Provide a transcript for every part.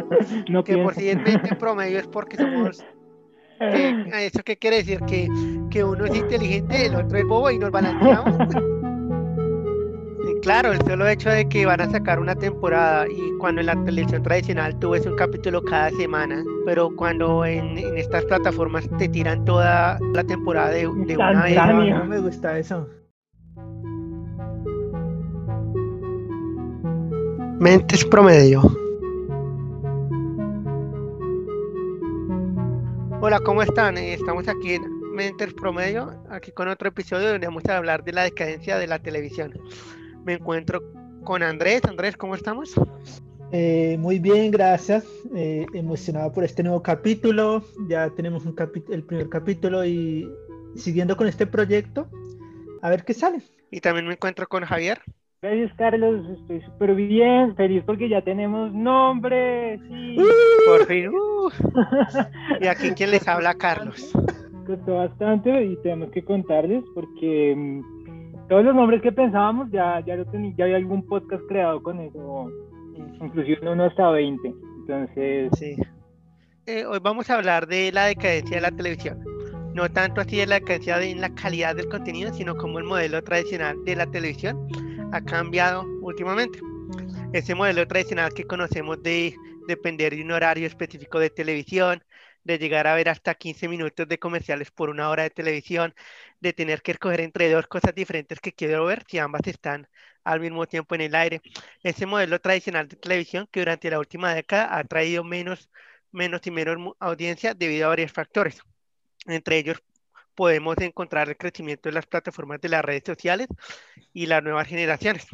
no que por si es 20 promedio es porque somos... que- ¿Eso qué quiere decir? Que, que uno es inteligente, el otro es bobo y nos balanceamos. Claro, el solo hecho de que van a sacar una temporada y cuando en la televisión tradicional tú ves un capítulo cada semana, pero cuando en, en estas plataformas te tiran toda la temporada de, de una vez. No me gusta eso. Mentes promedio. Hola, ¿cómo están? Eh, Estamos aquí en Mentes Promedio, aquí con otro episodio donde vamos a hablar de la decadencia de la televisión. Me encuentro con Andrés. Andrés, ¿cómo estamos? Eh, muy bien, gracias. Eh, emocionado por este nuevo capítulo. Ya tenemos un el primer capítulo y siguiendo con este proyecto, a ver qué sale. Y también me encuentro con Javier. Gracias, Carlos. Estoy súper bien. Feliz porque ya tenemos nombre. Sí. Por fin. uh. Y aquí quien les habla, Carlos. Costó bastante y tenemos que contarles porque mm, todos los nombres que pensábamos ya, ya, lo teni- ya había algún podcast creado con eso. Inclusive uno hasta 20. Entonces, Sí. Eh, hoy vamos a hablar de la decadencia de la televisión. No tanto así de la decadencia de- en la calidad del contenido, sino como el modelo tradicional de la televisión ha cambiado últimamente. Ese modelo tradicional que conocemos de depender de un horario específico de televisión, de llegar a ver hasta 15 minutos de comerciales por una hora de televisión, de tener que escoger entre dos cosas diferentes que quiero ver si ambas están al mismo tiempo en el aire. Ese modelo tradicional de televisión que durante la última década ha traído menos menos y menos audiencia debido a varios factores. Entre ellos podemos encontrar el crecimiento de las plataformas de las redes sociales y las nuevas generaciones.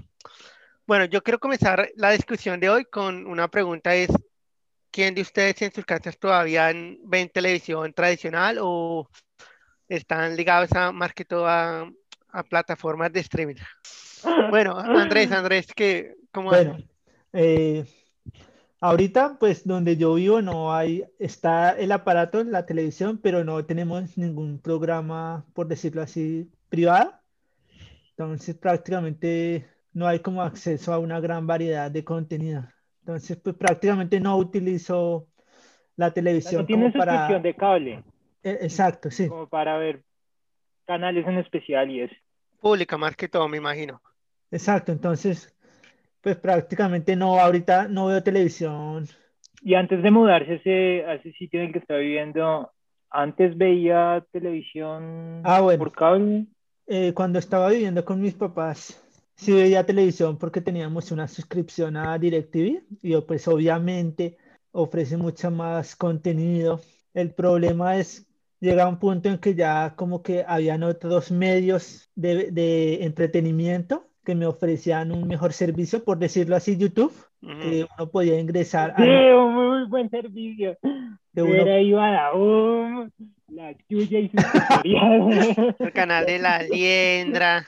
Bueno, yo quiero comenzar la discusión de hoy con una pregunta es, ¿quién de ustedes en sus casas todavía ven televisión tradicional o están ligados a más que todo a, a plataformas de streaming? Bueno, Andrés, Andrés, que ¿cómo Bueno, eh, ahorita pues donde yo vivo no hay, está el aparato, la televisión, pero no tenemos ningún programa, por decirlo así, privado. Entonces prácticamente no hay como acceso a una gran variedad de contenido. Entonces pues prácticamente no utilizo la televisión no tiene como para... suscripción de cable, Eh, Exacto, sí. como para ver canales en especial y eso. pública más que todo, me imagino? Exacto, entonces pues prácticamente no, ahorita no veo televisión. Y antes de mudarse a ese, a ese sitio en el que está viviendo, antes veía televisión Ah, bueno. por cable. Eh, cuando estaba viviendo con mis papás, sí veía televisión porque teníamos una suscripción a DirecTV y pues obviamente ofrece mucho más contenido. El problema es, llega un punto en que ya como que habían otros medios de, de entretenimiento que me ofrecían un mejor servicio, por decirlo así, YouTube, Ujú. que uno podía ingresar Sí, a, un muy buen servicio. que uno Era Iván Aum, la tuya y sus. El canal de la liendra,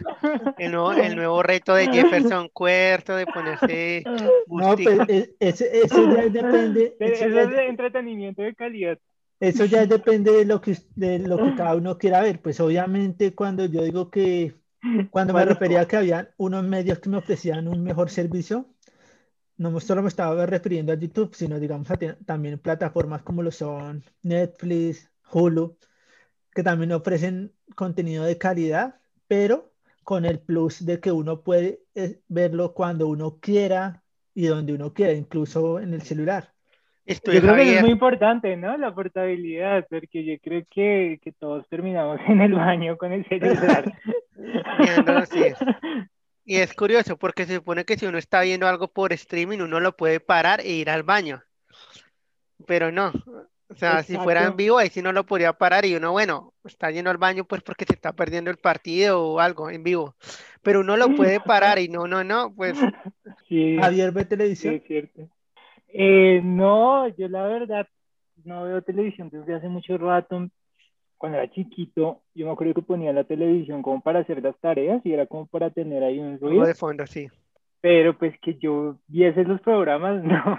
el nuevo, el nuevo reto de Jefferson Cuerto de ponerse No, bustico. pues e- ese, eso ya depende, Pero eso Eso ya es de entretenimiento de calidad. Eso ya depende de lo que, de lo que cada uno quiera ver. Pues obviamente cuando yo digo que, cuando me refería a que había unos medios que me ofrecían un mejor servicio, no solo me estaba refiriendo a YouTube, sino digamos a también plataformas como lo son Netflix, Hulu, que también ofrecen contenido de calidad, pero con el plus de que uno puede eh, verlo cuando uno quiera y donde uno quiera, incluso en el celular. Estoy Yo creo que es muy importante, ¿no? La portabilidad, porque yo creo que, que todos terminamos en el baño con el celular. Sí. Y es curioso porque se supone que si uno está viendo algo por streaming, uno lo puede parar e ir al baño. Pero no. O sea, si fuera en vivo, ahí sí no lo podría parar y uno, bueno, está yendo al baño pues porque se está perdiendo el partido o algo en vivo. Pero uno lo puede parar y no, no, no, pues Sí, Javier ve sí, televisión. es cierto. Eh, no, yo la verdad no veo televisión desde hace mucho rato. Cuando era chiquito, yo me acuerdo que ponía la televisión como para hacer las tareas y era como para tener ahí un ruido. de fondo, sí. Pero pues que yo viese los programas, no.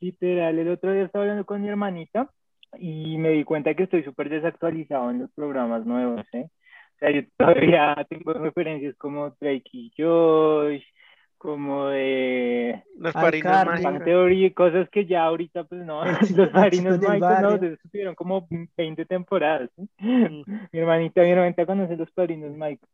Literal, el otro día estaba hablando con mi hermanita y me di cuenta que estoy súper desactualizado en los programas nuevos, ¿eh? O sea, yo todavía tengo referencias como Drake y Josh, como de... Los mágicos. Theory, cosas que ya ahorita pues no, los del mágicos no, barrio. de eso tuvieron como 20 temporadas. ¿sí? Mi hermanita, mi hermanita conoce los padrinos mágicos.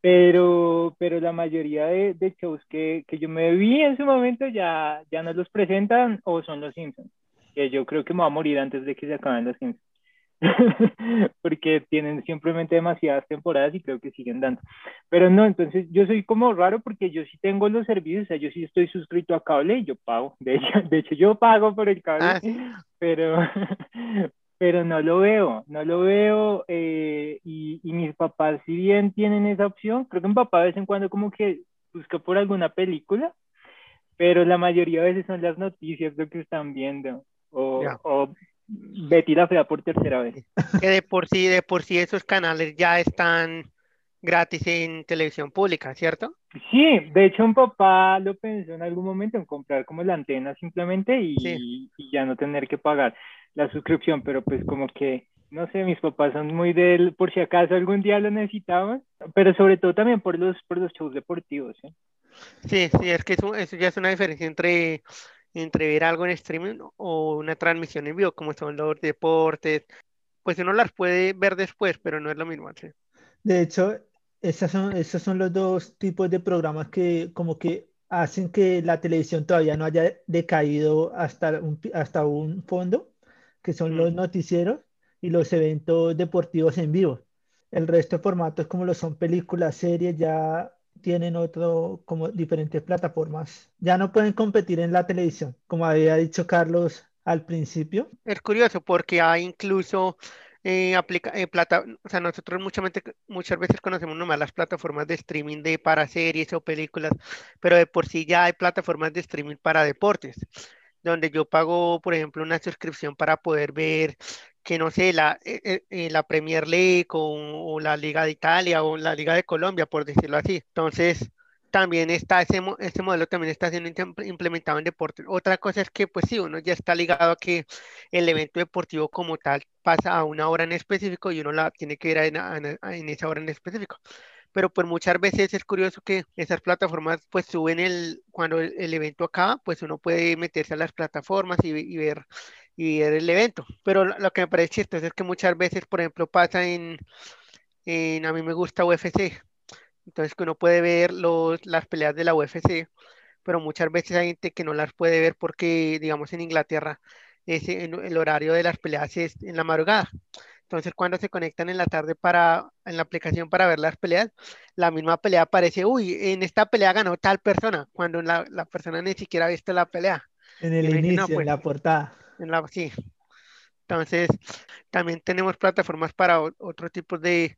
Pero, pero la mayoría de, de shows que, que yo me vi en su momento ya, ya no los presentan o son los Simpsons. Que yo creo que me va a morir antes de que se acaben los Simpsons. Porque tienen simplemente demasiadas temporadas y creo que siguen dando. Pero no, entonces yo soy como raro porque yo sí tengo los servicios, o sea, yo sí estoy suscrito a cable y yo pago. De hecho, de hecho yo pago por el cable, Ah, sí. pero, pero no lo veo, no lo veo. eh, y, y mis papás, si bien tienen esa opción, creo que mi papá de vez en cuando como que busca por alguna película, pero la mayoría de veces son las noticias lo que están viendo. O, Ya. o Betty la Fea por tercera vez. Que de por sí, de por sí esos canales ya están gratis en televisión pública, ¿cierto? Sí, de hecho, un papá lo pensó en algún momento en comprar como la antena simplemente y, Sí. y ya no tener que pagar la suscripción, pero pues como que, no sé, mis papás son muy del, por si acaso algún día lo necesitaban, pero sobre todo también por los, por los shows deportivos, ¿eh? Sí, sí, es que eso, eso ya es una diferencia entre, entre ver algo en streaming o una transmisión en vivo, como son los deportes. Pues uno las puede ver después, pero no es lo mismo. sí. De hecho, esas son, esos son los dos tipos de programas que como que hacen que la televisión todavía no haya decaído hasta un, hasta un fondo, que son los Mm. noticieros y los eventos deportivos en vivo. El resto de formatos como lo son películas, series, ya tienen otro, como diferentes plataformas. Ya no pueden competir en la televisión, como había dicho Carlos al principio. Es curioso porque hay incluso eh, aplica, eh, plata, o sea, nosotros muchas, muchas veces conocemos nomás las plataformas de streaming de para series o películas, pero de por sí ya hay plataformas de streaming para deportes, donde yo pago, por ejemplo, una suscripción para poder ver, que no sé, la, eh, eh, eh, la Premier League o, o la Liga de Italia o la Liga de Colombia, por decirlo así. Entonces, también está ese, ese modelo también está siendo implementado en deportes. Otra cosa es que, pues sí, uno ya está ligado a que el evento deportivo como tal pasa a una hora en específico y uno la tiene que ver en, en- en esa hora en específico. Pero pues muchas veces es curioso que esas plataformas pues suben el, cuando el, el evento acaba, pues uno puede meterse a las plataformas y, y ver, y ver el evento. Pero lo, lo que me parece chistoso es que muchas veces, por ejemplo, pasa en, en a mí me gusta UFC. Entonces que uno puede ver los, las peleas de la UFC, pero muchas veces hay gente que no las puede ver porque, digamos, en Inglaterra ese, en- el horario de las peleas es en la madrugada. Entonces, cuando se conectan en la tarde para, en la aplicación para ver las peleas, la misma pelea aparece, uy, en esta pelea ganó tal persona, cuando la, la persona ni siquiera ha visto la pelea. En el Y uno dice, inicio, en pues, la portada. En la, sí. Entonces, también tenemos plataformas para otro tipo de,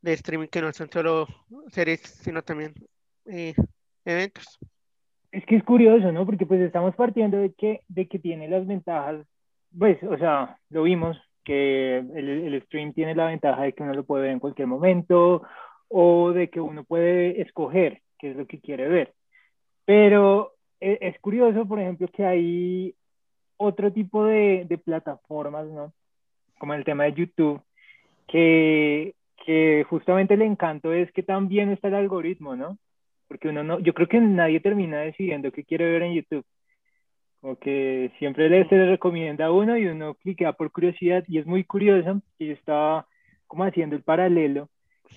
de streaming que no son solo series, sino también eh, eventos. Es que es curioso, ¿no? Porque pues estamos partiendo de que, de que tiene las ventajas, pues, o sea, lo vimos, que el, el stream tiene la ventaja de que uno lo puede ver en cualquier momento o de que uno puede escoger qué es lo que quiere ver. Pero e- es curioso, por ejemplo, que hay otro tipo de, de plataformas, ¿no? Como el tema de YouTube, que, que justamente el encanto es que también está el algoritmo, ¿no? Porque uno no, yo creo que nadie termina decidiendo qué quiere ver en YouTube. Como que siempre le, se le recomienda a uno y uno cliquea por curiosidad y es muy curioso que yo estaba como haciendo el paralelo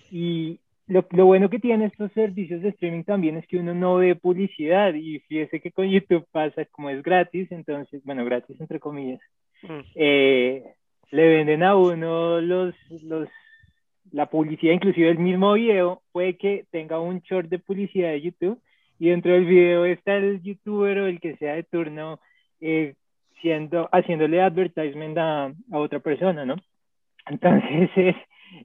y lo, lo bueno que tienen estos servicios de streaming también es que uno no ve publicidad y fíjese que con YouTube pasa como es gratis, entonces, bueno, gratis entre comillas, Mm. eh, le venden a uno los, los, la publicidad, inclusive el mismo video, puede que tenga un short de publicidad de YouTube y dentro del video está el youtuber o el que sea de turno eh, siendo, haciéndole advertisement a, a otra persona, ¿no? Entonces es,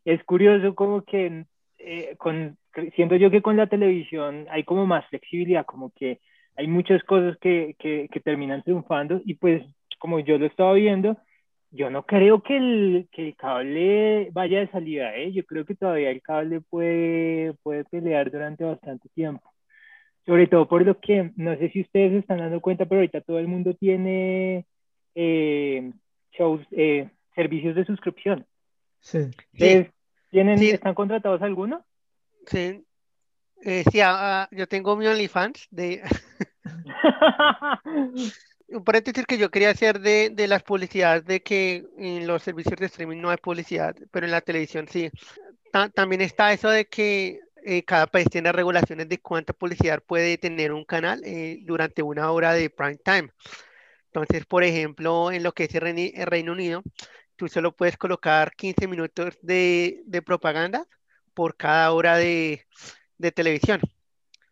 es curioso como que eh, con, siento yo que con la televisión hay como más flexibilidad, como que hay muchas cosas que, que, que terminan triunfando y pues como yo lo estaba viendo, yo no creo que el, que el cable vaya de salida, ¿eh? Yo creo que todavía el cable puede, puede pelear durante bastante tiempo. Sobre todo por lo que, no sé si ustedes se están dando cuenta, pero ahorita todo el mundo tiene eh, shows, eh, servicios de suscripción. Sí. Sí, ¿Ustedes tienen, Sí. están contratados alguno? sí. Eh, sí, ah, ah, yo tengo mi OnlyFans de, Un paréntesis que yo quería hacer de, de las publicidades, de que en los servicios de streaming no hay publicidad, pero en la televisión sí. también está eso de que eh, cada país tiene regulaciones de cuánta publicidad puede tener un canal eh, durante una hora de prime time. Entonces, por ejemplo, en lo que es el Reino Unido, tú solo puedes colocar 15 minutos de, de propaganda por cada hora de, de, televisión,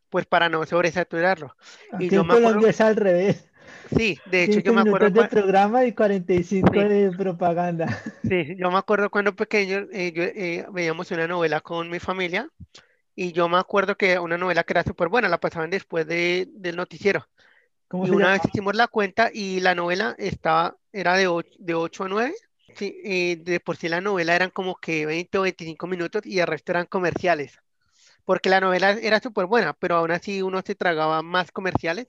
pues para no sobresaturarlo. Aquí y yo en Colombia es al revés. Sí, de hecho yo me acuerdo... de programa y 45 de propaganda. Sí, yo me acuerdo cuando pequeño eh, yo, eh, veíamos una novela con mi familia y yo me acuerdo que una novela que era súper buena, la pasaban después de, del noticiero. y una vez hicimos la cuenta y la novela estaba, era de 8, de 8 a 9. De por sí la novela eran como que 20 o 25 minutos y el resto eran comerciales. Porque la novela era súper buena, pero aún así uno se tragaba más comerciales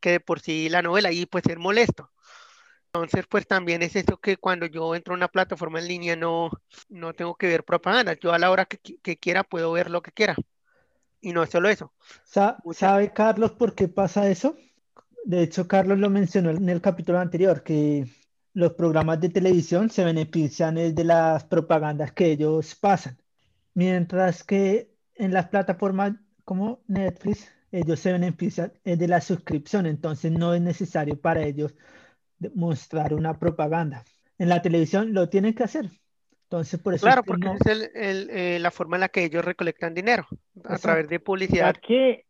que de por sí la novela y pues es molesto. Entonces, pues también es eso que cuando yo entro a una plataforma en línea no, no tengo que ver propaganda. Yo a la hora que, que quiera puedo ver lo que quiera. Y no es solo eso. ¿Sabe Carlos por qué pasa eso? De hecho, Carlos lo mencionó en el capítulo anterior, que los programas de televisión se benefician de las propagandas que ellos pasan. Mientras que en las plataformas como Netflix, ellos se benefician de la suscripción, entonces no es necesario para ellos mostrar una propaganda. En la televisión lo tienen que hacer. Entonces, por eso claro, porque es eh, la forma en la que ellos recolectan dinero, a través de publicidad. Que,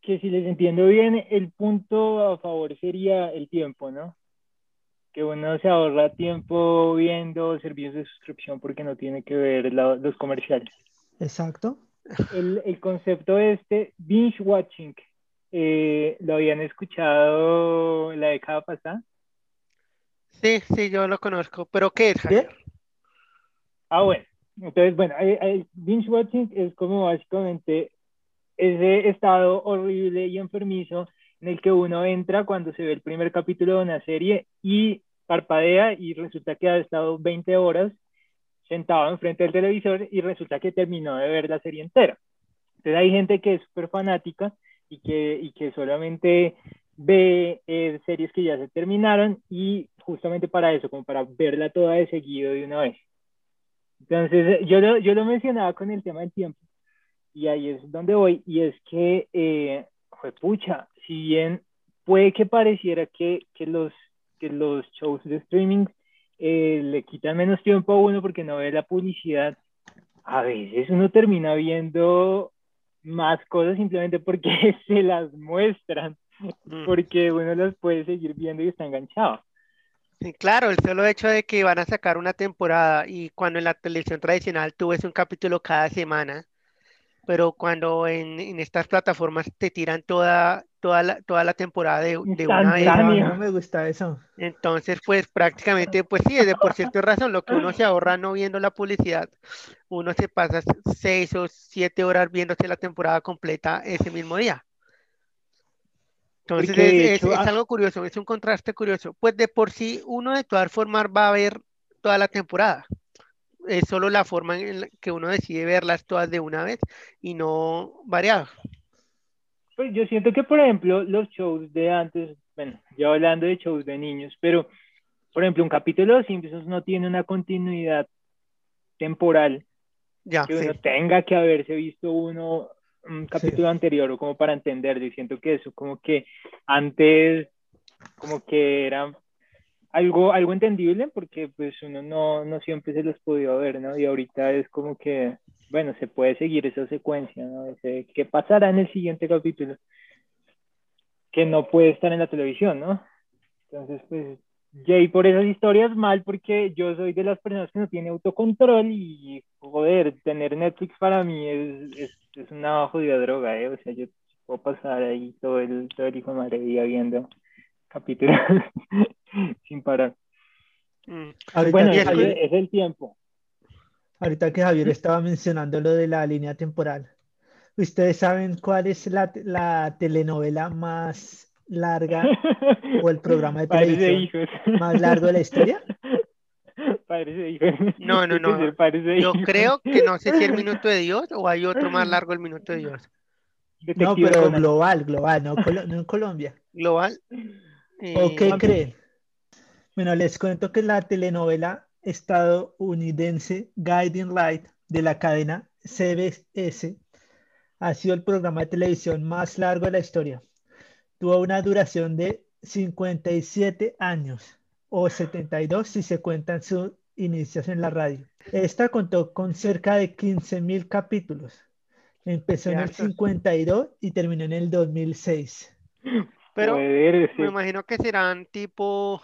que si les entiendo bien, el punto a favor sería el tiempo, ¿no? Que uno se ahorra tiempo viendo servicios de suscripción porque no tiene que ver los comerciales. Exacto. El, el concepto este, binge watching, eh, ¿lo habían escuchado la década pasada? Sí, sí, yo lo conozco. ¿Pero qué es, Javier? Ah, bueno. Entonces, bueno, el binge watching es como básicamente ese estado horrible y enfermizo en el que uno entra cuando se ve el primer capítulo de una serie y parpadea y resulta que ha estado 20 horas sentado enfrente del televisor y resulta que terminó de ver la serie entera. Entonces hay gente que es súper fanática y que, y que solamente ve eh, series que ya se terminaron y justamente para eso, como para verla toda de seguido de una vez. Entonces, yo lo, yo lo mencionaba con el tema del tiempo, y ahí es donde voy, y es que, eh, fue pucha, si bien puede que pareciera que, que, los, que los shows de streaming eh, le quitan menos tiempo a uno porque no ve la publicidad, a veces uno termina viendo más cosas simplemente porque se las muestran, mm. porque uno las puede seguir viendo y está enganchado. Sí, claro, el solo hecho de que van a sacar una temporada y cuando en la televisión tradicional tú ves un capítulo cada semana, pero cuando en, estas plataformas te tiran toda, toda, la, toda la temporada de, de una vez. No me gusta eso. Entonces, pues prácticamente, pues sí, de por cierta razón, lo que uno se ahorra no viendo la publicidad, uno se pasa seis o siete horas viéndose la temporada completa ese mismo día. Entonces es, ah algo curioso, es un contraste curioso. Pues de por sí uno de todas formas va a ver toda la temporada. Es solo la forma en la que uno decide verlas todas de una vez y no variado. Pues yo siento que, por ejemplo, los shows de antes, bueno, yo hablando de shows de niños, pero, por ejemplo, un capítulo de Simpsons no tiene una continuidad temporal ya, que uno tenga que haberse visto uno un capítulo anterior o como para entender, yo siento que eso como que antes como que era algo, algo entendible porque pues uno no, no siempre se los podía ver, ¿no? Y ahorita es como que, bueno, se puede seguir esa secuencia, ¿no? ¿Qué pasará en el siguiente capítulo? Que no puede estar en la televisión, ¿no? Entonces, pues Jay por esas historias mal porque yo soy de las personas que no tiene autocontrol y joder, tener Netflix para mí es, es, es una jodida droga, ¿eh? O sea, yo puedo pasar ahí todo el, todo el hijo de madre día viendo capítulos sin parar. Mm. Bueno, es el tiempo. Ahorita que Javier estaba mencionando lo de la línea temporal, ¿ustedes saben cuál es la, la telenovela más larga o el programa de televisión más largo de la historia? No, no, no. Yo creo que no sé si el minuto de Dios o hay otro más largo el minuto de Dios. No, pero global, global, no, en Colombia. global. ¿O qué Eh, creen? Bueno, les cuento que la telenovela estadounidense Guiding Light de la cadena CBS ha sido el programa de televisión más largo de la historia. Tuvo una duración de 57 años o 72 si se cuentan sus inicios en la radio. Esta contó con cerca de 15.000 capítulos. Empezó en el hartos. 52 y terminó en el 2006. pero sí. me imagino que serán tipo,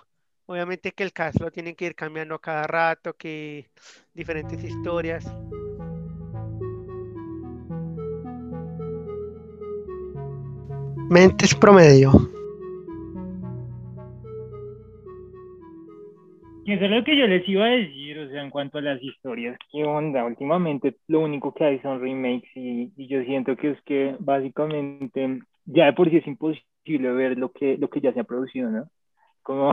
obviamente que el cast lo tienen que ir cambiando a cada rato, que diferentes historias. Mentes promedio. Y eso es lo que yo les iba a decir, o sea, en cuanto a las historias, ¿qué onda? Últimamente lo único que hay son remakes y, y yo siento que es que básicamente ya de por sí es imposible ver lo que, lo que ya se ha producido, ¿no? Como,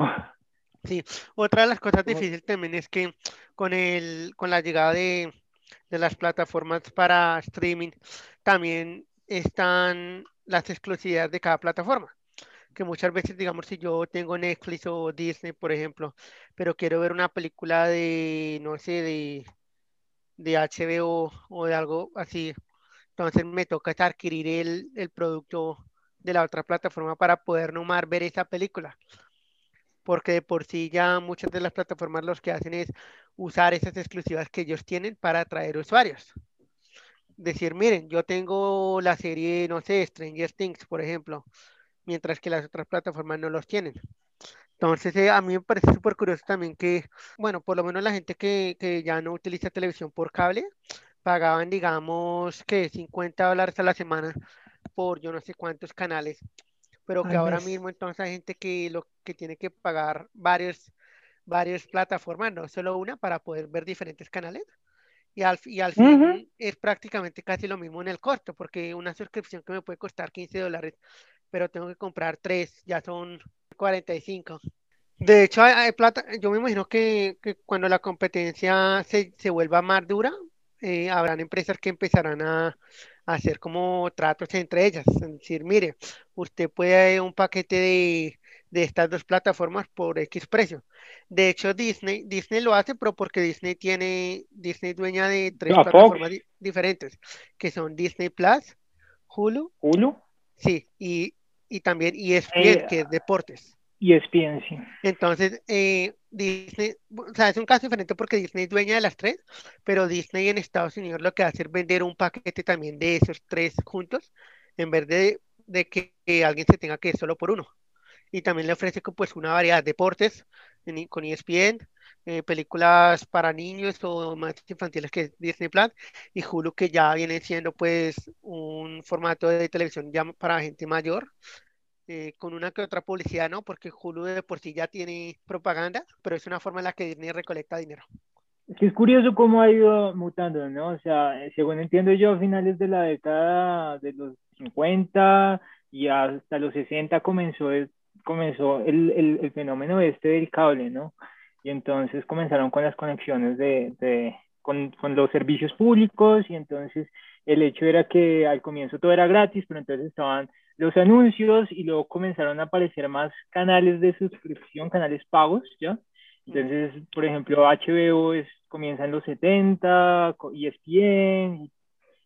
Otra de las cosas Como- difíciles también es que con el, con la llegada de, de las plataformas para streaming, también están las exclusividades de cada plataforma. Que muchas veces, digamos, si yo tengo Netflix o Disney, por ejemplo, pero quiero ver una película de, no sé, de, de HBO o de algo así, entonces me toca adquirir el, el producto de la otra plataforma para poder nomás ver esa película porque de por sí ya muchas de las plataformas los que hacen es usar esas exclusivas que ellos tienen para atraer usuarios. Decir, miren, yo tengo la serie, no sé, Stranger Things, por ejemplo, mientras que las otras plataformas no los tienen. Entonces, eh, a mí me parece súper curioso también que, bueno, por lo menos la gente que, que ya no utiliza televisión por cable, pagaban, digamos, que 50 dólares a la semana por yo no sé cuántos canales pero que Al ahora mes. mismo entonces hay gente que lo que tiene que pagar varios, varias plataformas, no solo una, para poder ver diferentes canales. Y al, y al fin Ujú. es prácticamente casi lo mismo en el costo, porque una suscripción que me puede costar 15 dólares, pero tengo que comprar tres, ya son 45. De hecho, hay, hay plata, yo me imagino que, que cuando la competencia se, se vuelva más dura, eh, habrán empresas que empezarán a hacer como tratos entre ellas. Es decir, mire, usted puede un paquete de, de estas dos plataformas por X precio. De hecho, Disney, Disney lo hace, pero porque Disney tiene, Disney dueña de tres plataformas di- diferentes, que son Disney Plus, Hulu, Hulu sí, y, y también ESPN, Eh, que es deportes. y ESPN, sí. Entonces, eh, Disney, o sea, es un caso diferente porque Disney es dueña de las tres, pero Disney en Estados Unidos lo que hace es vender un paquete también de esos tres juntos, en vez de, de que, alguien se tenga que ir solo por uno. Y también le ofrece pues una variedad de deportes con ESPN, eh, películas para niños o más infantiles que Disney Plus, y Hulu que ya viene siendo pues un formato de televisión ya para gente mayor eh, con una que otra publicidad, ¿no? Porque Hulu de por sí ya tiene propaganda, pero es una forma en la que Disney recolecta dinero. Es curioso cómo ha ido mutando, ¿no? O sea, eh, según entiendo yo, a finales de la década de los 50 y hasta los 60 comenzó el, comenzó el, el, el fenómeno este del cable, ¿no? Y entonces comenzaron con las conexiones de, de con, con los servicios públicos y entonces el hecho era que al comienzo todo era gratis, pero entonces estaban los anuncios y luego comenzaron a aparecer más canales de suscripción, canales pagos, ¿ya? Entonces, por ejemplo, HBO es, comienza en los 70, co- ESPN,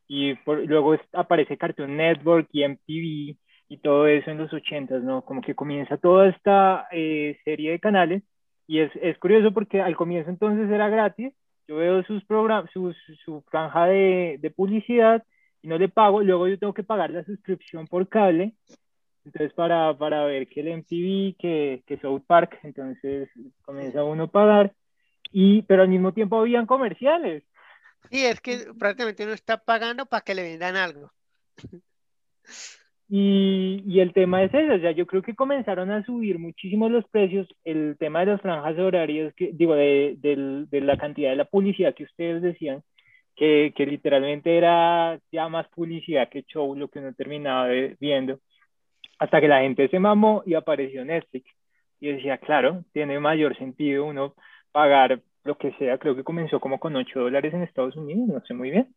y, y por- luego es- aparece Cartoon Network y MTV y todo eso en los 80, ¿no? Como que comienza toda esta eh, serie de canales y es, es curioso porque al comienzo entonces era gratis, yo veo sus programas, su, su franja de, de publicidad y no le pago, luego yo tengo que pagar la suscripción por cable, entonces para, para ver que el MTV, que, que South Park, entonces comienza uno a pagar, y, pero al mismo tiempo habían comerciales. Sí, es que prácticamente uno está pagando para que le vendan algo. Y, y el tema es ese, o sea, yo creo que comenzaron a subir muchísimo los precios, el tema de las franjas horarias, que, digo, de, del- de la cantidad de la publicidad que ustedes decían, que, que literalmente era ya más publicidad que show lo que uno terminaba de- viendo, hasta que la gente se mamó y apareció Netflix. Y decía, claro, tiene mayor sentido uno pagar lo que sea, creo que comenzó como con 8 dólares en Estados Unidos, no sé muy bien.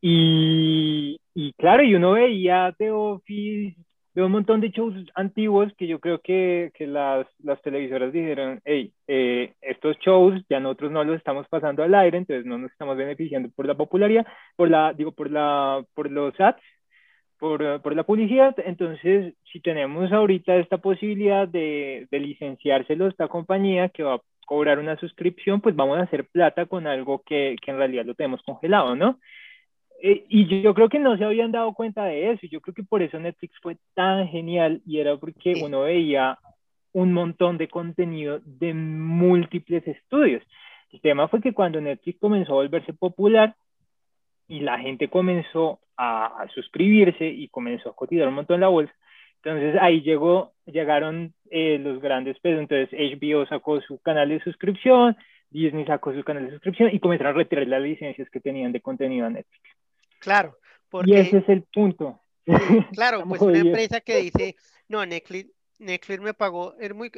Y, y claro, y uno veía The Office veo un montón de shows antiguos que yo creo que, que las, las televisoras dijeron, hey, eh, estos shows ya nosotros no los estamos pasando al aire, entonces no nos estamos beneficiando por la popularidad, por la, digo, por la, por los ads, por, por la publicidad, entonces si tenemos ahorita esta posibilidad de, de licenciárselo a esta compañía que va a cobrar una suscripción, pues vamos a hacer plata con algo que, que en realidad lo tenemos congelado, ¿no? Eh, y yo creo que no se habían dado cuenta de eso. Yo creo que por eso Netflix fue tan genial y era porque uno veía un montón de contenido de múltiples estudios. El tema fue que cuando Netflix comenzó a volverse popular y la gente comenzó a, suscribirse y comenzó a cotizar un montón en la bolsa, entonces ahí llegó, llegaron eh, los grandes pesos. Entonces HBO sacó su canal de suscripción, Disney sacó su canal de suscripción y comenzaron a retirar las licencias que tenían de contenido a Netflix. Claro, porque... Y ese es el punto. Claro, pues una empresa que dice, no, Netflix, Netflix me pagó, es muy,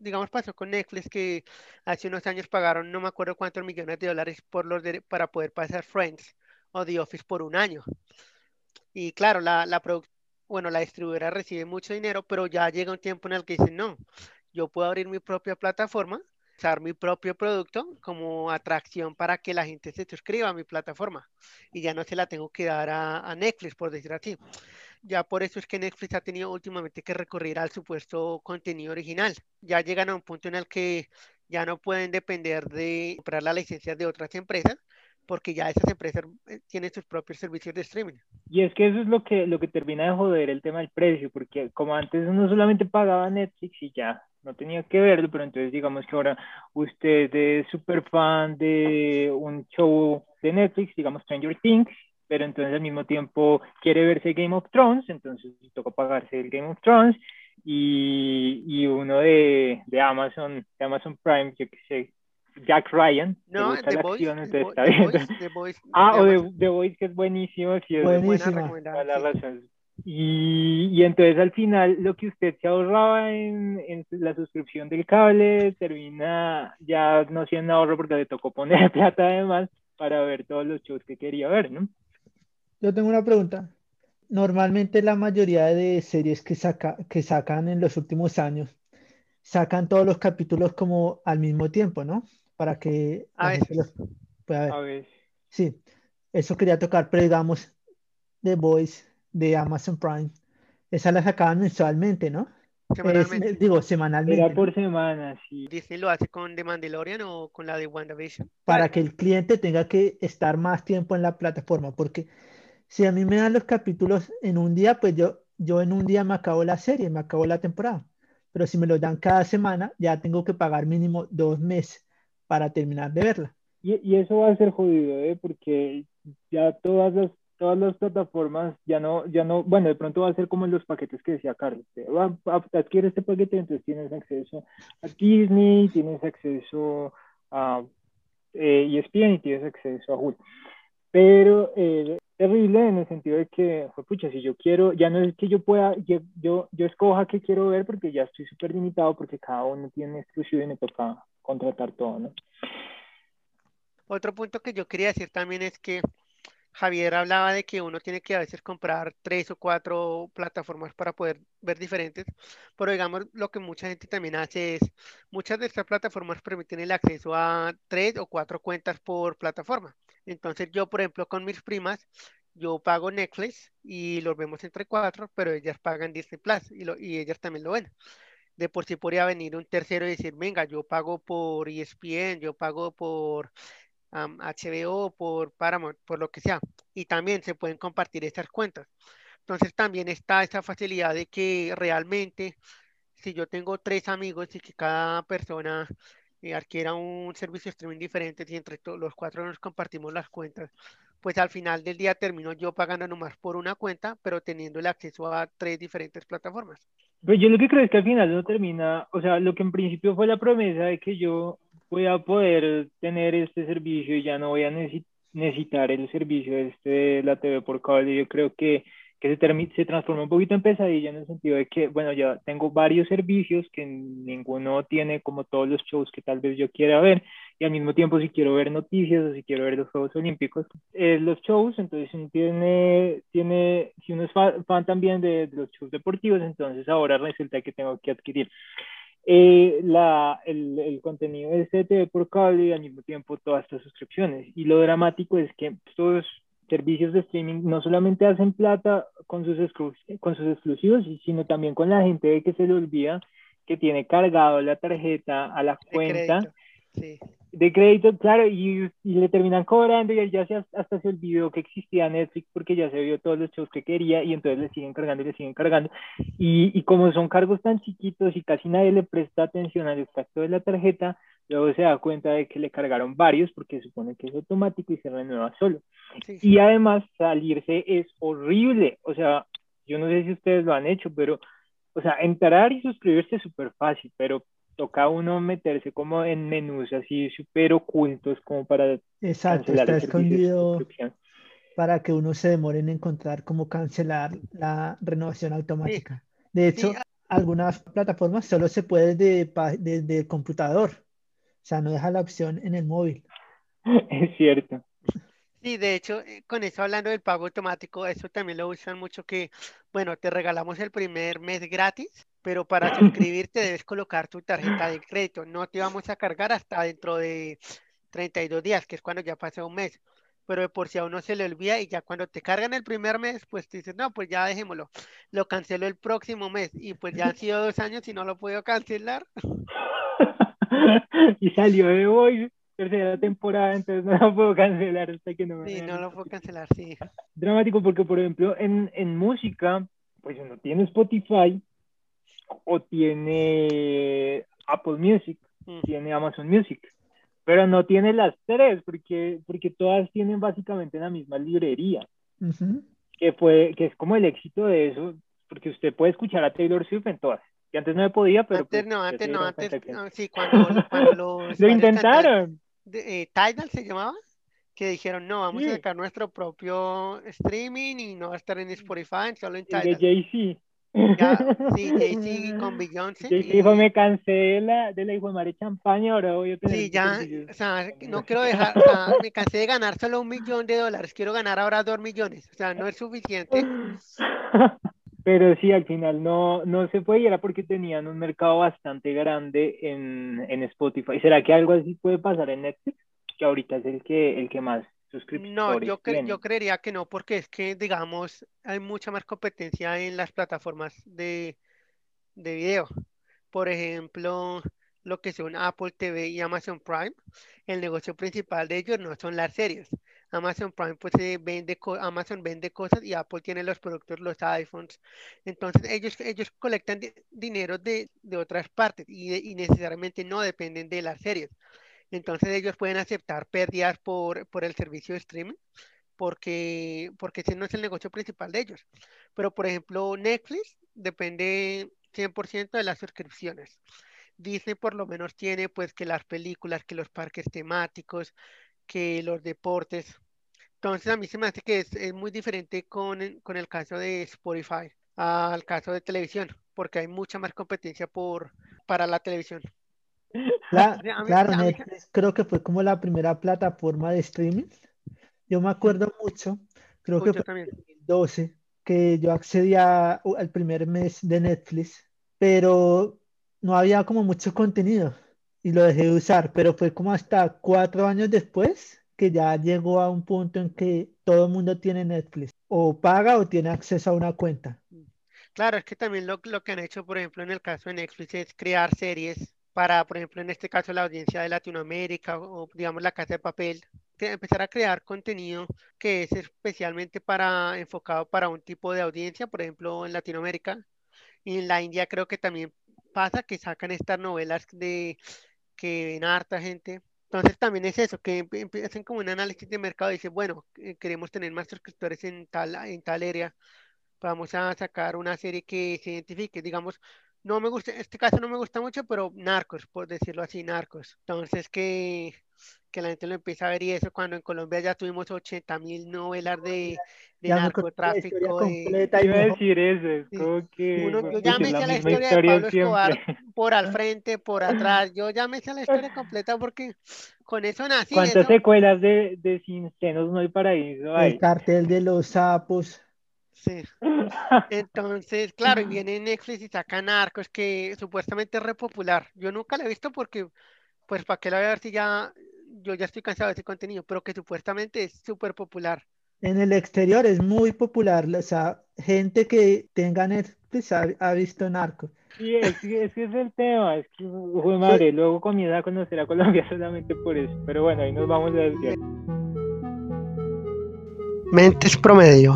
digamos, pasó con Netflix que hace unos años pagaron no me acuerdo cuántos millones de dólares por los para poder pasar Friends o The Office por un año. Y claro, la, la bueno, la distribuidora recibe mucho dinero, pero ya llega un tiempo en el que dicen, no, yo puedo abrir mi propia plataforma usar mi propio producto como atracción para que la gente se suscriba a mi plataforma y ya no se la tengo que dar a, Netflix, por decir así. Ya por eso es que Netflix ha tenido últimamente que recurrir al supuesto contenido original. Ya llegan a un punto en el que ya no pueden depender de comprar las licencias de otras empresas, porque ya esas empresas eh, tienen sus propios servicios de streaming. Y es que eso es lo que, lo que termina de joder el tema del precio, porque como antes uno solamente pagaba Netflix y ya, no tenía que verlo, pero entonces digamos que ahora usted es súper fan de un show de Netflix, digamos Stranger Things, pero entonces al mismo tiempo quiere verse Game of Thrones, entonces toca pagarse el Game of Thrones, y, y uno de, de Amazon, de Amazon Prime, yo que sé, Jack Ryan. No, The Voice, Ah, o The, Voice, que es buenísimo. Sí, es buenísimo. La razón. Y, y, entonces al final lo que usted se ahorraba en, en, la suscripción del cable termina ya no siendo ahorro porque le tocó poner plata además para ver todos los shows que quería ver, ¿no? Yo tengo una pregunta. Normalmente la mayoría de series que, saca, que sacan en los últimos años sacan todos los capítulos como al mismo tiempo, ¿no? Para que a la los pueda ver. A ver. Sí, eso quería tocar, pero digamos, The Voice de Amazon Prime, esa la sacaban mensualmente, ¿no? Semanalmente. digo, semanalmente. Era por semana, sí. Disney lo hace con The Mandalorian o con la de WandaVision. Para que el cliente tenga que estar más tiempo en la plataforma, porque si a mí me dan los capítulos en un día, pues yo, yo en un día me acabo la serie, me acabo la temporada. Pero si me lo dan cada semana, ya tengo que pagar mínimo dos meses para terminar de verla. Y, y eso va a ser jodido, ¿eh? porque ya todas las todas las plataformas ya no, ya no, bueno, de pronto va a ser como los paquetes que decía Carlos, va, adquiere este paquete, entonces tienes acceso a Disney, tienes acceso a eh, ESPN y tienes acceso a Hulu. Pero eh, terrible en el sentido de que, pucha, si yo quiero, ya no es que yo pueda, yo, yo, yo escoja qué quiero ver porque ya estoy súper limitado porque cada uno tiene exclusivo y me toca contratar todo, ¿no? Otro punto que yo quería decir también es que Javier hablaba de que uno tiene que a veces comprar tres o cuatro plataformas para poder ver diferentes, pero digamos lo que mucha gente también hace es, muchas de estas plataformas permiten el acceso a tres o cuatro cuentas por plataforma. Entonces yo, por ejemplo, con mis primas, yo pago Netflix y los vemos entre cuatro, pero ellas pagan Disney Plus y, y ellas también lo ven. De por sí podría venir un tercero y decir, venga, yo pago por ESPN, yo pago por HBO, por Paramount, por lo que sea. Y también se pueden compartir estas cuentas. Entonces también está esa facilidad de que realmente, si yo tengo tres amigos y que cada persona eh, adquiera un servicio de streaming diferente y entre los cuatro nos compartimos las cuentas, pues al final del día termino yo pagando nomás por una cuenta, pero teniendo el acceso a tres diferentes plataformas. Pues yo lo que creo es que al final no termina, o sea, lo que en principio fue la promesa de que yo voy a poder tener este servicio y ya no voy a necesitar el servicio este de la TV por cable. Yo creo que, que se, se transforma un poquito en pesadilla en el sentido de que, bueno, ya tengo varios servicios que ninguno tiene como todos los shows que tal vez yo quiera ver. y al mismo tiempo si quiero ver noticias o si quiero ver los Juegos Olímpicos, eh, los shows, entonces uno tiene, tiene, si uno es fan, también de, los shows deportivos, entonces ahora resulta que tengo que adquirir eh, la, el, el, contenido de CTV por cable y al mismo tiempo todas estas suscripciones. Y lo dramático es que todos servicios de streaming no solamente hacen plata con sus, con sus exclusivos, sino también con la gente que se le olvida que tiene cargado la tarjeta a la cuenta de crédito, claro, y, le terminan cobrando y él ya se, hasta se olvidó que existía Netflix porque ya se vio todos los shows que quería y entonces le siguen cargando y le siguen cargando. Y, y como son cargos tan chiquitos y casi nadie le presta atención al extracto de la tarjeta, luego se da cuenta de que le cargaron varios porque supone que es automático y se renueva solo. Y además salirse es horrible, o sea, yo no sé si ustedes lo han hecho, pero, o sea, entrar y suscribirse es súper fácil, pero toca uno meterse como en menús así súper ocultos como para... Exacto, está escondido para que uno se demore en encontrar cómo cancelar la renovación automática. De hecho, algunas plataformas solo se puede desde, desde el computador, o sea, no deja la opción en el móvil. Es cierto. Sí, de hecho, eh, con eso hablando del pago automático, eso también lo usan mucho que, bueno, te regalamos el primer mes gratis pero para suscribirte debes colocar tu tarjeta de crédito. No te vamos a cargar hasta dentro de 32 días, que es cuando ya pasó un mes. Pero por si a uno se le olvida y ya cuando te cargan el primer mes, pues te dices, no, pues ya dejémoslo. Lo cancelo el próximo mes y pues ya han sido dos años y no lo puedo cancelar. y salió de hoy tercera temporada, entonces no lo puedo cancelar hasta que no me... Sí, no lo puedo cancelar, sí. Dramático porque, por ejemplo, en, en música, pues uno tiene Spotify o tiene Apple Music, mm. tiene Amazon Music, pero no tiene las tres porque, porque todas tienen básicamente la misma librería, que, fue, que es como el éxito de eso, porque usted puede escuchar a Taylor Swift en todas. Que antes no me podía, pero... Antes pues, no, antes no, antes, sí, cuando, cuando los... Lo intentaron. Eh, Tidal se llamaba que dijeron, no, vamos a sacar nuestro propio streaming y no va a estar en Spotify, solo en Tidal. de Jay-Z. Ya, sí, Jay-Z con Beyoncé. Jay-Z dijo, me cansé de la, de la hijo de María Champaña, ahora voy a tener... Sí, ya, o sea, no quiero dejar, o sea, me cansé de ganar solo un millón de dólares, quiero ganar ahora dos millones, o sea, no es suficiente. Pero sí, al final no, no se fue y era porque tenían un mercado bastante grande en, en Spotify. ¿Será que algo así puede pasar en Netflix? Que ahorita es el que, el que más no, yo, yo creería que no, porque es que, digamos, hay mucha más competencia en las plataformas de, de video. Por ejemplo, lo que son Apple TV y Amazon Prime, el negocio principal de ellos no son las series. Amazon Prime pues vende Amazon vende cosas y Apple tiene los productos, los iPhones. Entonces ellos, ellos colectan dinero de, de, otras partes y, y, necesariamente no dependen de las series. Entonces ellos pueden aceptar pérdidas por, el servicio de streaming porque, porque ese no es el negocio principal de ellos. Pero por ejemplo, Netflix depende 100% de las suscripciones. Disney por lo menos tiene pues que las películas, que los parques temáticos, que los deportes. Entonces a mí se me hace que es, es muy diferente con, con, el caso de Spotify al caso de televisión, porque hay mucha más competencia por, para la televisión. claro, Netflix creo que fue como la primera plataforma de streaming. Yo me acuerdo mucho, creo que fue en 2012, que yo accedía al primer mes de Netflix, pero no había como mucho contenido y lo dejé de usar, pero fue como hasta cuatro años después que ya llegó a un punto en que todo el mundo tiene Netflix, o paga o tiene acceso a una cuenta. Claro, es que también lo, lo que han hecho, por ejemplo, en el caso de Netflix es crear series para, por ejemplo, en este caso la audiencia de Latinoamérica o, digamos, la casa de papel, empezar a crear contenido que es especialmente para, enfocado para un tipo de audiencia, por ejemplo, en Latinoamérica. Y en la India creo que también pasa que sacan estas novelas de que ven harta gente. Entonces también es eso, que hacen como un análisis de mercado y dicen, bueno, eh, queremos tener más suscriptores en tal, en tal área, vamos a sacar una serie que se identifique, digamos, no me gusta, este caso no me gusta mucho, pero Narcos, por decirlo así, Narcos. Entonces, que, que la gente lo empieza a ver y eso, cuando en Colombia ya tuvimos 80 mil novelas de, de historia narcotráfico, de... completa y Iba a decir eso, es Sí. como que Uno, yo ya me la sé la misma historia de historia Pablo Escobar siempre. por al frente, por atrás, yo ya me sé la historia completa porque con eso nací, ¿Cuántas eso, secuelas de, de Sin Senos No hay Paraíso El hay? cartel de los sapos. Sí. Entonces, claro, y viene Netflix y saca Narcos, que supuestamente es re popular. Yo nunca la he visto porque, pues, ¿para qué la voy a ver si ya, yo ya estoy cansado de ese contenido, pero que supuestamente es súper popular. En el exterior es muy popular. O sea, gente que tenga Netflix ha, ha visto Narcos. Sí, es que, es que es el tema, es que, jue madre, luego comienza a conocer a Colombia solamente por eso. Pero bueno, ahí nos vamos a desviar. Mentes promedio.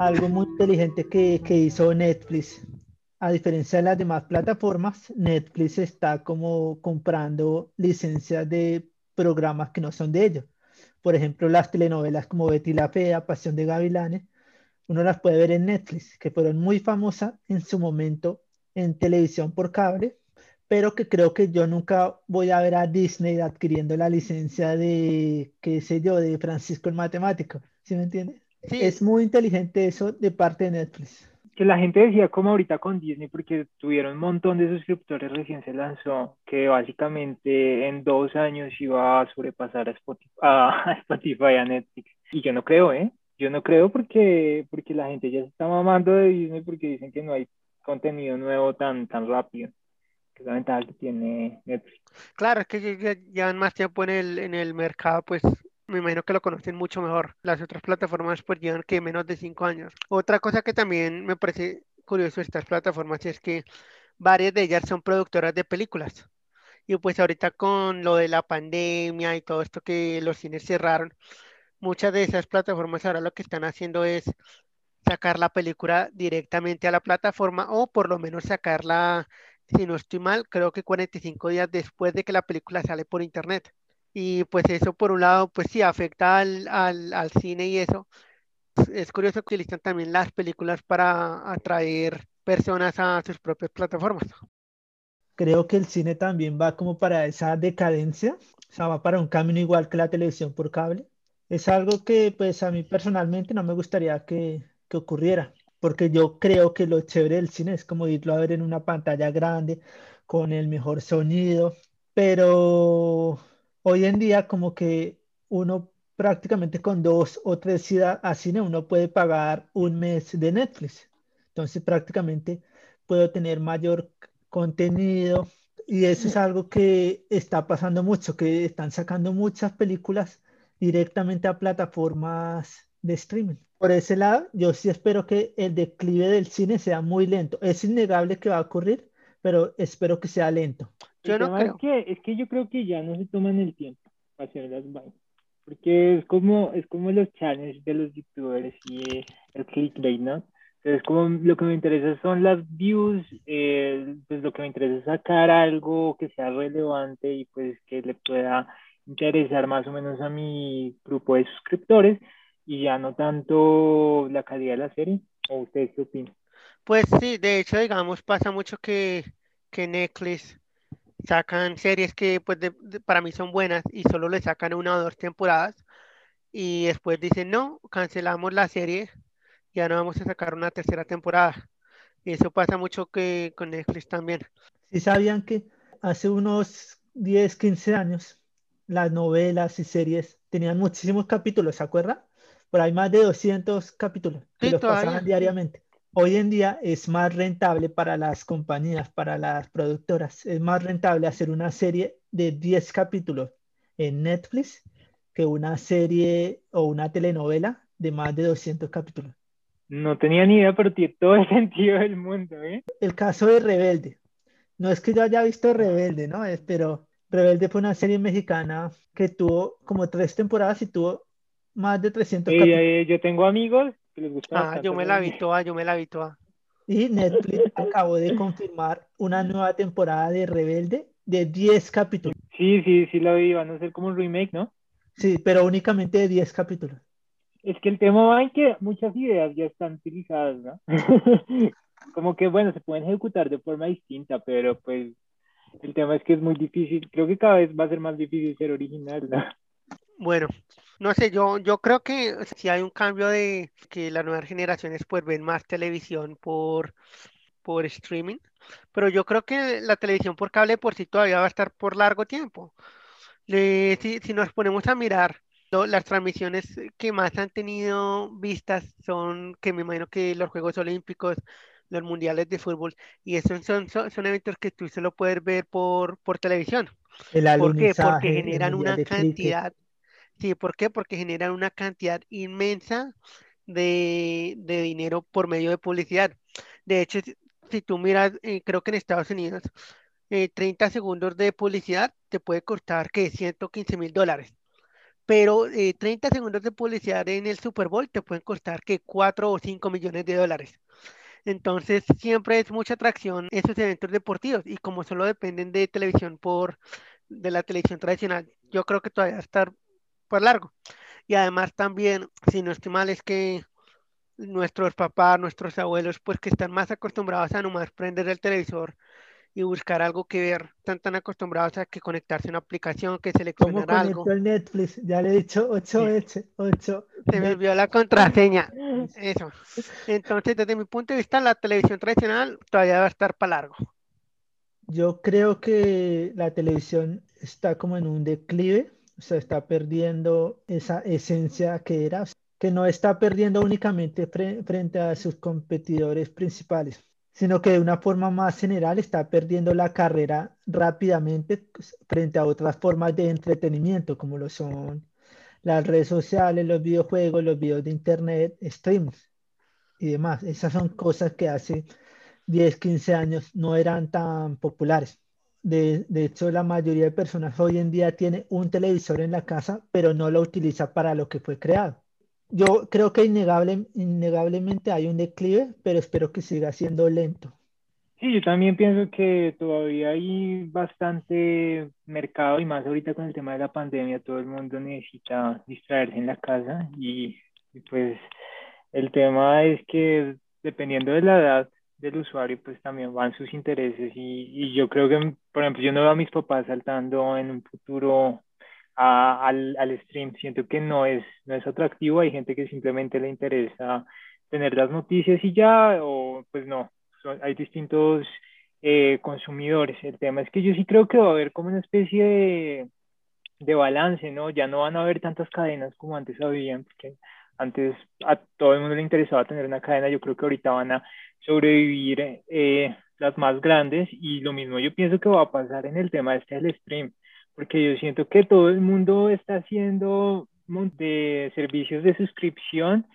Algo muy inteligente que, que hizo Netflix. A diferencia de las demás plataformas, Netflix está como comprando licencias de programas que no son de ellos. Por ejemplo, las telenovelas como Betty la Fea, Pasión de Gavilanes, uno las puede ver en Netflix, que fueron muy famosas en su momento en televisión por cable, pero que creo que yo nunca voy a ver a Disney adquiriendo la licencia de, qué sé yo, de Francisco el Matemático, ¿sí me entiende? Sí, Es muy inteligente eso de parte de Netflix. Que la gente decía como ahorita con Disney, porque tuvieron un montón de suscriptores, recién se lanzó, que básicamente en dos años iba a sobrepasar a Spotify, a Spotify, a Netflix. Y yo no creo, ¿eh? Yo no creo porque, porque la gente ya se está mamando de Disney porque dicen que no hay contenido nuevo tan, tan rápido. Que es la ventaja que tiene Netflix. claro, es que ya- ya llevan más tiempo en el, en el mercado, pues me imagino que lo conocen mucho mejor. Las otras plataformas pues llevan que menos de cinco años. Otra cosa que también me parece curioso de estas plataformas es que varias de ellas son productoras de películas. Y pues ahorita con lo de la pandemia y todo esto que los cines cerraron, muchas de esas plataformas ahora lo que están haciendo es sacar la película directamente a la plataforma o por lo menos sacarla, si no estoy mal, creo que 45 días después de que la película sale por internet. Y pues eso por un lado, pues sí, afecta al, al, al cine y eso. Es curioso que utilizan también las películas para atraer personas a sus propias plataformas. Creo que el cine también va como para esa decadencia, o sea, va para un camino igual que la televisión por cable. Es algo que pues a mí personalmente no me gustaría que, que ocurriera, porque yo creo que lo chévere del cine es como irlo a ver en una pantalla grande, con el mejor sonido, pero hoy en día como que uno prácticamente con dos o tres idas a cine uno puede pagar un mes de Netflix. Entonces prácticamente puedo tener mayor contenido y eso es algo que está pasando mucho, que están sacando muchas películas directamente a plataformas de streaming. Por ese lado, yo sí espero que el declive del cine sea muy lento. Es innegable que va a ocurrir, pero espero que sea lento. Yo El no creo. es que, es que yo creo que ya no se toman el tiempo para hacer las vainas. Porque es como, es como los challenges de los youtubers y el clickbait, ¿no? Entonces, como lo que me interesa son las views, eh, pues lo que me interesa es sacar algo que sea relevante y pues que le pueda interesar más o menos a mi grupo de suscriptores y ya no tanto la calidad de la serie. ¿O ustedes qué opinan? Pues sí, de hecho, digamos, pasa mucho que, que Netflix sacan series que pues de- de- para mí son buenas y solo le sacan una o dos temporadas y después dicen, no, cancelamos la serie, ya no vamos a sacar una tercera temporada. Y eso pasa mucho que con Netflix también. Si sabían que hace unos 10, 15 años las novelas y series tenían muchísimos capítulos, ¿se acuerdan? Por ahí más de 200 capítulos que Sí, los pasaban diariamente. Hoy en día es más rentable para las compañías, para las productoras, es más rentable hacer una serie de 10 capítulos en Netflix que una serie o una telenovela de más de 200 capítulos. No tenía ni idea, pero tiene todo el sentido del mundo, ¿eh? El caso de Rebelde. No es que yo haya visto Rebelde, ¿no? Es- pero Rebelde fue una serie mexicana que tuvo como tres temporadas y tuvo más de 300 Eh, capítulos. eh, yo tengo amigos que les gusta Ah, bastante yo me la vi toda, yo me la vi toda. Y Netflix acabó de confirmar una nueva temporada de Rebelde de 10 capítulos. Sí, sí, sí lo vi, van a ser como un remake, ¿no? Sí, pero únicamente de 10 capítulos. Es que el tema va en que muchas ideas ya están utilizadas, ¿no? Como que, bueno, se pueden ejecutar de forma distinta, pero pues El tema es que es muy difícil, creo que cada vez va a ser más difícil ser original, ¿no? Bueno, no sé, yo, yo creo que si hay un cambio de que las nuevas generaciones pues ven más televisión por, por streaming, pero yo creo que la televisión por cable por sí todavía va a estar por largo tiempo. Le- si, si nos ponemos a mirar lo- las transmisiones que más han tenido vistas son, que me imagino que los Juegos Olímpicos, los Mundiales de Fútbol, y esos son, son, son eventos que tú solo puedes ver por, por televisión. El ¿Por qué? Porque generan una cricket. Sí, ¿por qué? Porque generan una cantidad inmensa de, de dinero por medio de publicidad. De hecho, si, si tú miras, eh, creo que en Estados Unidos, eh, 30 segundos de publicidad te puede costar que 115 mil dólares. Pero eh, 30 segundos de publicidad en el Super Bowl te pueden costar que 4 o 5 millones de dólares. Entonces, siempre es mucha atracción esos eventos deportivos y como solo dependen de televisión por, de la televisión tradicional, yo creo que todavía va a estar por largo. Y además también, si no estoy mal, es que nuestros papás, nuestros abuelos, pues que están más acostumbrados a nomás prender el televisor y buscar algo que ver, están tan acostumbrados a que conectarse a una aplicación, que ¿Cómo seleccionar algo. el Netflix? Ya le he dicho 8 H, 8. Se me olvidó la contraseña. Eso. Entonces, desde mi punto de vista, la televisión tradicional todavía va a estar para largo. Yo creo que la televisión está como en un declive, o sea, está perdiendo esa esencia que era, que no está perdiendo únicamente fre- frente a sus competidores principales, sino que de una forma más general está perdiendo la carrera rápidamente frente a otras formas de entretenimiento, como lo son las redes sociales, los videojuegos, los videos de internet, streams y demás. Esas son cosas que hace 10, 15 años no eran tan populares. De, de hecho, la mayoría de personas hoy en día tiene un televisor en la casa, pero no lo utiliza para lo que fue creado. Yo creo que innegable, innegablemente hay un declive, pero espero que siga siendo lento. Sí, yo también pienso que todavía hay bastante mercado y más ahorita con el tema de la pandemia, todo el mundo necesita distraerse en la casa y, y pues el tema es que dependiendo de la edad del usuario, pues también van sus intereses y, y yo creo que, por ejemplo, yo no veo a mis papás saltando en un futuro a- al, al stream, siento que no es, no es atractivo, hay gente que simplemente le interesa tener las noticias y ya, o pues no, son- hay distintos eh, consumidores. El tema es que yo sí creo que va a haber como una especie de, de balance, ¿no? Ya no van a haber tantas cadenas como antes habían, porque antes a todo el mundo le interesaba tener una cadena, yo creo que ahorita van a sobrevivir eh, las más grandes y lo mismo yo pienso que va a pasar en el tema este del stream, porque yo siento que todo el mundo está haciendo de servicios de suscripción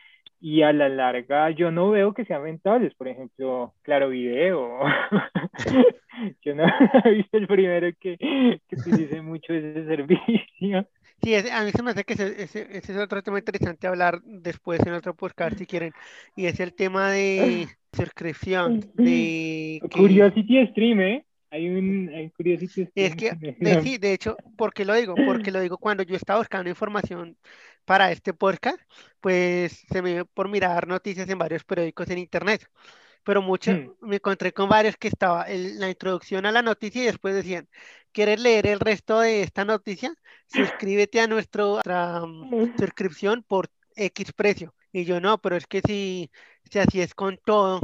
y a la larga yo no veo que sean rentables, por ejemplo, Claro Video. Yo no he visto el primero que, que utilice mucho ese servicio. Sí, ese- a mí se me hace que ese, ese- ese es otro tema interesante hablar después en otro podcast si quieren. Y es el tema de suscripción, de que Curiosity Stream, ¿eh? Hay un hay Curiosity es Stream. que, de, sí, de hecho, ¿por qué lo digo? Porque lo digo cuando yo estaba buscando información para este podcast, pues se me dio por mirar noticias en varios periódicos en internet. Pero mucho, Hmm. me encontré con varios que estaba el- la introducción a la noticia y después decían, ¿quieres leer el resto de esta noticia? Suscríbete a nuestro, nuestra mm, suscripción por X precio. Y yo no, pero es que si, si así es con todo,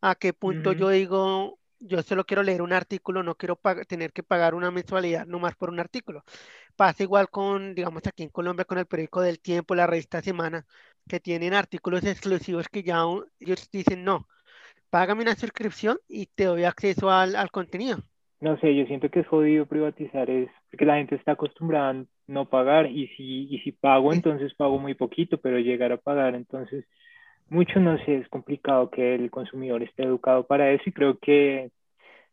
¿a qué punto yo digo, yo solo quiero leer un artículo, no quiero tener que pagar una mensualidad nomás por un artículo? Pasa igual con, digamos, aquí en Colombia con el periódico del Tiempo, la revista Semana, que tienen artículos exclusivos que ya un- ellos dicen, no, págame una suscripción y te doy acceso al, al contenido. No sé, yo siento que es jodido privatizar es porque la gente está acostumbrada a no pagar y si, y si pago, entonces pago muy poquito, pero llegar a pagar, entonces mucho no sé, es complicado que el consumidor esté educado para eso y creo que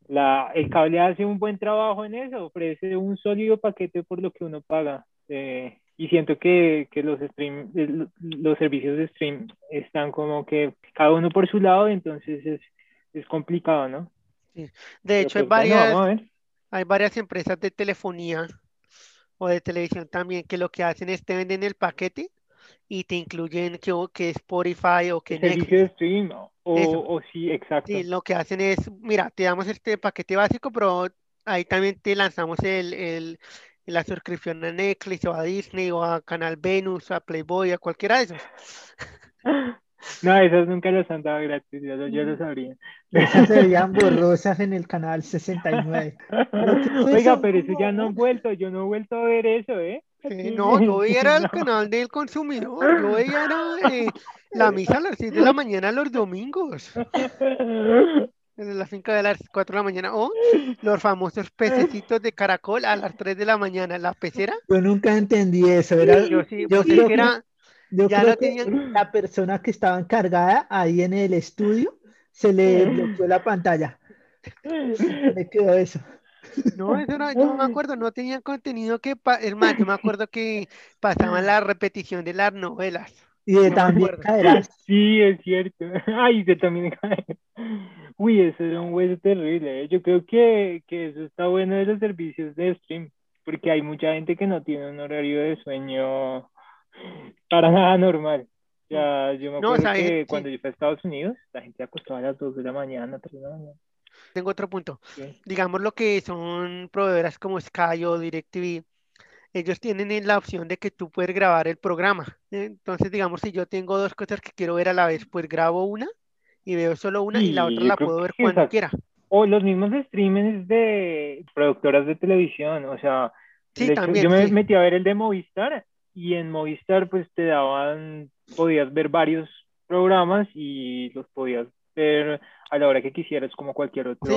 la, el cable hace un buen trabajo en eso, ofrece un sólido paquete por lo que uno paga. eh, y siento que, que los stream, los servicios de stream están como que cada uno por su lado, entonces es, es complicado, ¿no? De hecho, hay pues bueno, varias, hay varias empresas de telefonía o de televisión también que lo que hacen es te venden el paquete y te incluyen que, que Spotify o que servicio de stream o, Eso. o sí, exacto. Sí, lo que hacen es, mira, te damos este paquete básico, pero ahí también te lanzamos el, el, la suscripción a Netflix o a Disney o a Canal Venus, a Playboy, a cualquiera de esos. No, esas nunca las han dado gratis, yo, yo lo sabría. Esas serían borrosas en el canal 69. Oiga, pero eso ya no han vuelto, yo no he vuelto a ver eso, ¿eh? no, yo veía era el canal del consumidor, yo veía era eh, la misa a las 6 de la mañana los domingos. En la finca de las 4 de la mañana. O los famosos pececitos de caracol a las 3 de la mañana. ¿La pecera? Yo nunca entendí eso. Era, yo sí, yo creo que era. Yo creo que la persona que estaba encargada ahí en el estudio se le bloqueó la pantalla. Me quedó eso. No, eso no, yo me acuerdo, no tenían contenido que, es más, yo me acuerdo que pasaban la repetición de las novelas. Y de también caerás. Sí, es cierto. Ay, de también caer. Uy, eso era un hueso terrible. ¿eh? Yo creo que, que eso está bueno de los servicios de stream, porque hay mucha gente que no tiene un horario de sueño para nada normal. Ya, yo me acuerdo que cuando yo fui a Estados Unidos, la gente se acostaba a las 2 de la mañana, 3 de la mañana. Tengo otro punto. Digamos lo que son proveedoras como Sky o DirecTV, ellos tienen la opción de que tú puedes grabar el programa. Entonces, digamos, si yo tengo dos cosas que quiero ver a la vez, pues grabo una y veo solo una y, la otra la puedo ver cuando quiera. O los mismos streamers de productoras de televisión, o sea, yo me metí a ver el de Movistar y en Movistar pues te daban, podías ver varios programas y los podías ver a la hora que quisieras como cualquier otro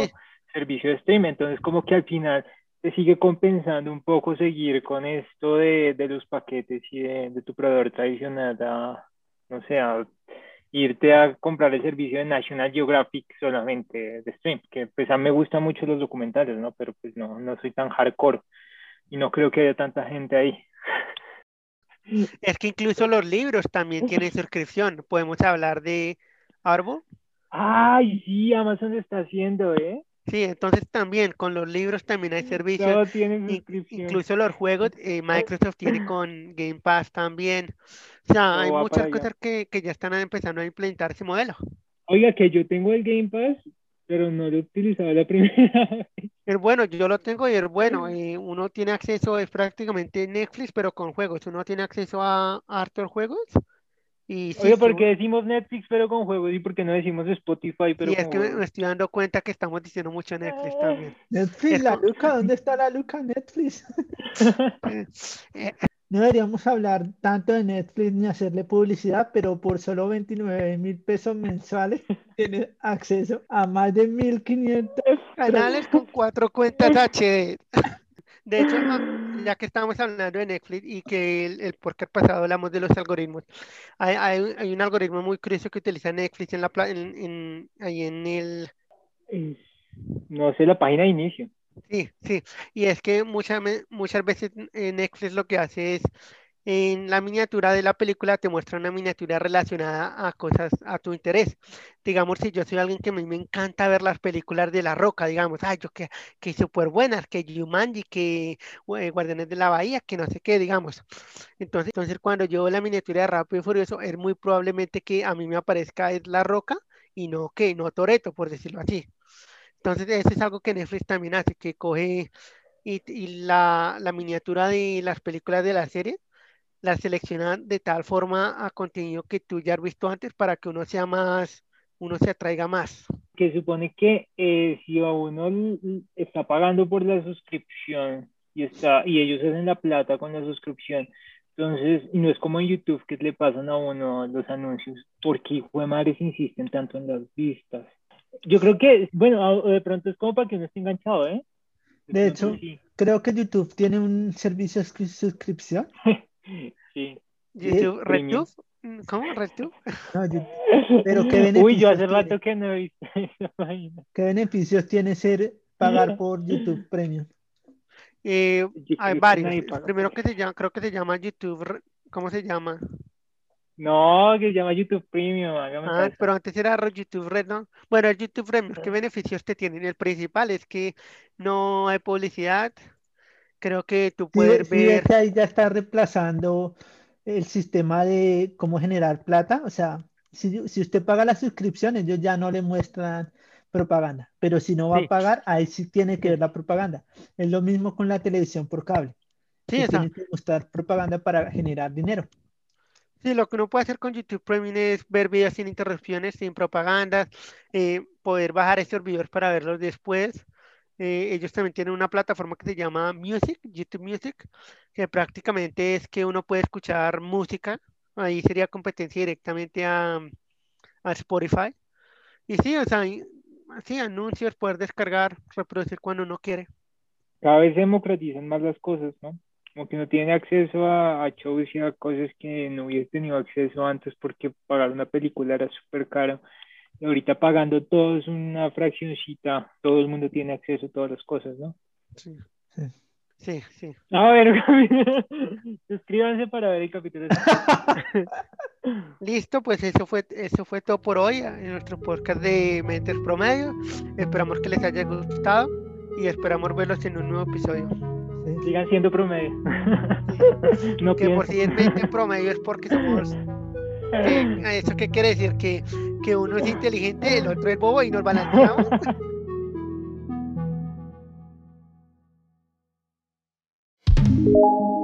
servicio de stream. Entonces como que al final te sigue compensando un poco seguir con esto de, de los paquetes y de, de, tu proveedor tradicional a, no sé, a irte a comprar el servicio de National Geographic solamente de stream, que pues a mí me gustan mucho los documentales, ¿no? Pero pues no, no soy tan hardcore y no creo que haya tanta gente ahí. Es que incluso los libros también tienen suscripción. Podemos hablar de Arbo. Ay, sí, Amazon está haciendo, ¿eh? Sí, entonces también con los libros también hay servicios. Incluso los juegos, eh, Microsoft tiene con Game Pass también. O sea, hay muchas cosas que, que, ya están empezando a implementar ese modelo. Oiga, que yo tengo el Game Pass, pero no lo he utilizado la primera vez. Es bueno, yo lo tengo y es bueno. Eh, uno tiene acceso, es prácticamente Netflix, pero con juegos. Uno tiene acceso a, a hartos juegos y sí, Oye, ¿por qué decimos Netflix pero con juegos y por qué no decimos Spotify pero y es que me estoy dando cuenta que estamos diciendo mucho Netflix ah. también. Netflix, la Luca, ¿dónde está la Luca Netflix? No deberíamos hablar tanto de Netflix ni hacerle publicidad, pero por solo 29 mil pesos mensuales tienes acceso a más de 1500 canales con cuatro cuentas HD. De hecho, ya que estábamos hablando de Netflix y que el, el podcast pasado hablamos de los algoritmos, hay, hay, un algoritmo muy curioso que utiliza Netflix en la en, en, ahí en el... No sé, la página de inicio. Sí, sí, y es que muchas, muchas veces Netflix lo que hace es en la miniatura de la película te muestra una miniatura relacionada a cosas a tu interés. Digamos, si yo soy alguien que a mí me encanta ver las películas de La Roca, digamos, ay, yo que, que súper buenas, que Jumanji, que eh, Guardianes de la Bahía, que no sé qué, digamos. Entonces, entonces cuando yo veo la miniatura de Rápido y Furioso, es muy probablemente que a mí me aparezca es La Roca y no que, no Toreto, por decirlo así. Entonces, eso es algo que Netflix también hace, que coge y, y la, la miniatura de las películas de la serie la seleccionan de tal forma a contenido que tú ya has visto antes para que uno sea más, uno se atraiga más. Que supone que eh, si uno está pagando por la suscripción y, está, y ellos hacen la plata con la suscripción, entonces, no es como en YouTube que le pasan a uno los anuncios, porque hijo de madres insisten tanto en las vistas. Yo creo que, bueno, de pronto es como para que uno esté enganchado, ¿eh? De, hecho, creo que YouTube tiene un servicio de suscripción Sí. YouTube, ¿RedTube? Mm, ¿Cómo? ¿RedTube? No, pero ¿qué beneficios Uy, yo hace rato que no he visto ¿Qué beneficios tiene ser pagar por YouTube Premium? Eh, hay varios. Primero que se llama, creo que se llama YouTube, ¿cómo se llama? No, que se llama YouTube Premium. Ah, pero antes era YouTube Red, ¿no? Bueno, el YouTube Premium, ¿qué beneficios te tienen? El principal es que no hay publicidad, creo que tú puedes ver... que ahí ya está reemplazando el sistema de cómo generar plata. O sea, si, si usted paga la suscripción, ellos ya no le muestran propaganda. Pero si no va Sí. a pagar, ahí sí tiene que ver la propaganda. Es lo mismo con la televisión por cable. Sí, que tiene que mostrar propaganda para generar dinero. Sí, lo que uno puede hacer con YouTube Premium es ver videos sin interrupciones, sin propagandas, eh, poder bajar estos videos para verlos después. Eh, ellos también tienen una plataforma que se llama Music, YouTube Music, que prácticamente es que uno puede escuchar música. Ahí sería competencia directamente a, a Spotify. Y sí, o sea, sí, anuncios, poder descargar, reproducir cuando uno quiere. Cada vez se democratizan más las cosas, ¿no? Como que uno tiene acceso a, a shows y a cosas que no hubiese tenido acceso antes porque pagar una película era súper caro. Y ahorita pagando todo es una fraccioncita, todo el mundo tiene acceso a todas las cosas, ¿no? Sí, Sí. sí, sí. A ver, suscríbanse para ver el capítulo. Listo, pues eso fue, eso fue todo por hoy en nuestro podcast de Mentes Promedio. Esperamos que les haya gustado y esperamos verlos en un nuevo episodio. Sigan siendo promedio. que por si es 20 promedio es porque somos. ¿Qué? Ah, ¿Eso qué quiere decir? Que, que uno es inteligente, el otro es bobo y nos balanceamos.